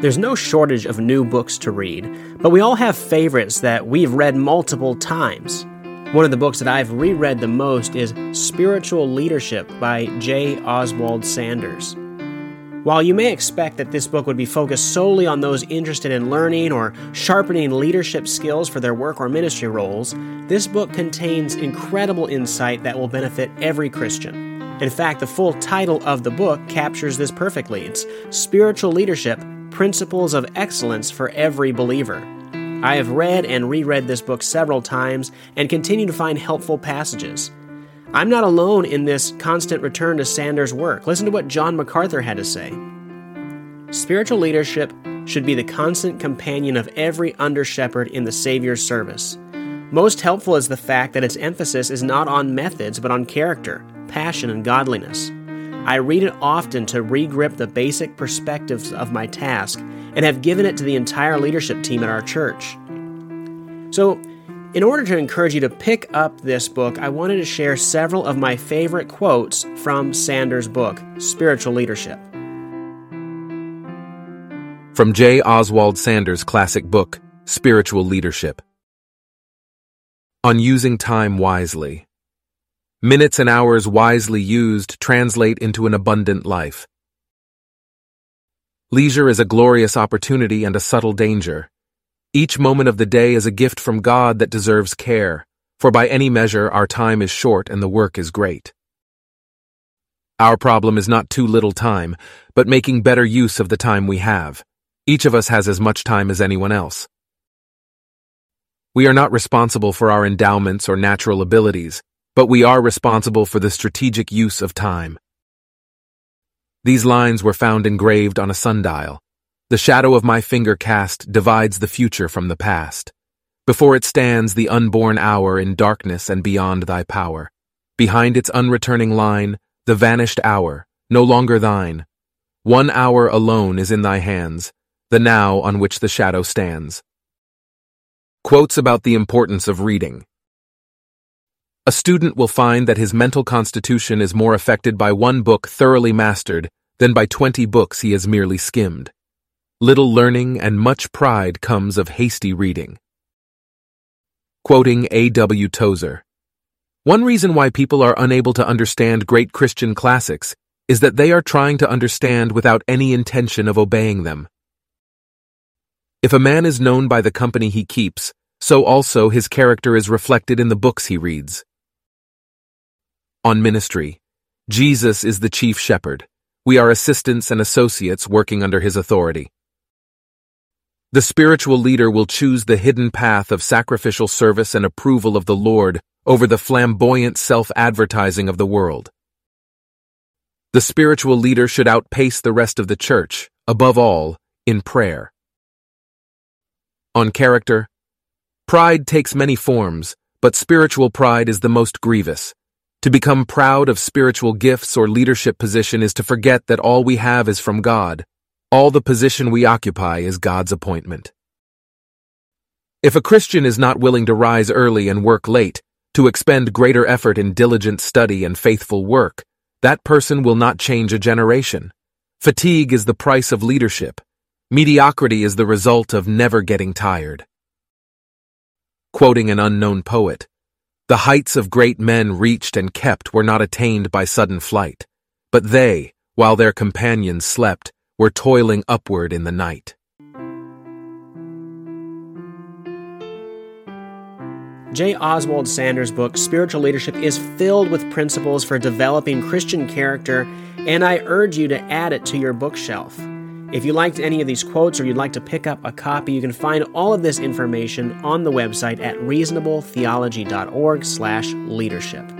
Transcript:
There's no shortage of new books to read, but we all have favorites that we've read multiple times. One of the books that I've reread the most is Spiritual Leadership by J. Oswald Sanders. While you may expect that this book would be focused solely on those interested in learning or sharpening leadership skills for their work or ministry roles, this book contains incredible insight that will benefit every Christian. In fact, the full title of the book captures this perfectly. It's Spiritual Leadership Principles of Excellence for Every Believer. I have read and reread this book several times and continue to find helpful passages. I'm not alone in this constant return to Sanders' work. Listen to what John MacArthur had to say. Spiritual leadership should be the constant companion of every under shepherd in the Savior's service. Most helpful is the fact that its emphasis is not on methods but on character, passion, and godliness. I read it often to regrip the basic perspectives of my task and have given it to the entire leadership team at our church. So, in order to encourage you to pick up this book, I wanted to share several of my favorite quotes from Sanders' book, Spiritual Leadership. From J. Oswald Sanders' classic book, Spiritual Leadership. On using time wisely. Minutes and hours wisely used translate into an abundant life. Leisure is a glorious opportunity and a subtle danger. Each moment of the day is a gift from God that deserves care, for by any measure our time is short and the work is great. Our problem is not too little time, but making better use of the time we have. Each of us has as much time as anyone else. We are not responsible for our endowments or natural abilities, but we are responsible for the strategic use of time. These lines were found engraved on a sundial. The shadow of my finger cast divides the future from the past. Before it stands the unborn hour in darkness and beyond thy power. Behind its unreturning line, the vanished hour, no longer thine. One hour alone is in thy hands, the now on which the shadow stands. Quotes about the importance of reading. A student will find that his mental constitution is more affected by one book thoroughly mastered than by twenty books he has merely skimmed. Little learning and much pride comes of hasty reading. Quoting A. W. Tozer One reason why people are unable to understand great Christian classics is that they are trying to understand without any intention of obeying them. If a man is known by the company he keeps, so also his character is reflected in the books he reads. On ministry, Jesus is the chief shepherd. We are assistants and associates working under his authority. The spiritual leader will choose the hidden path of sacrificial service and approval of the Lord over the flamboyant self-advertising of the world. The spiritual leader should outpace the rest of the church, above all, in prayer. On character, pride takes many forms, but spiritual pride is the most grievous. To become proud of spiritual gifts or leadership position is to forget that all we have is from God. All the position we occupy is God's appointment. If a Christian is not willing to rise early and work late, to expend greater effort in diligent study and faithful work, that person will not change a generation. Fatigue is the price of leadership. Mediocrity is the result of never getting tired. Quoting an unknown poet, the heights of great men reached and kept were not attained by sudden flight, but they, while their companions slept, were toiling upward in the night. J. Oswald Sanders' book, Spiritual Leadership, is filled with principles for developing Christian character, and I urge you to add it to your bookshelf. If you liked any of these quotes or you'd like to pick up a copy, you can find all of this information on the website at reasonabletheology.org/leadership.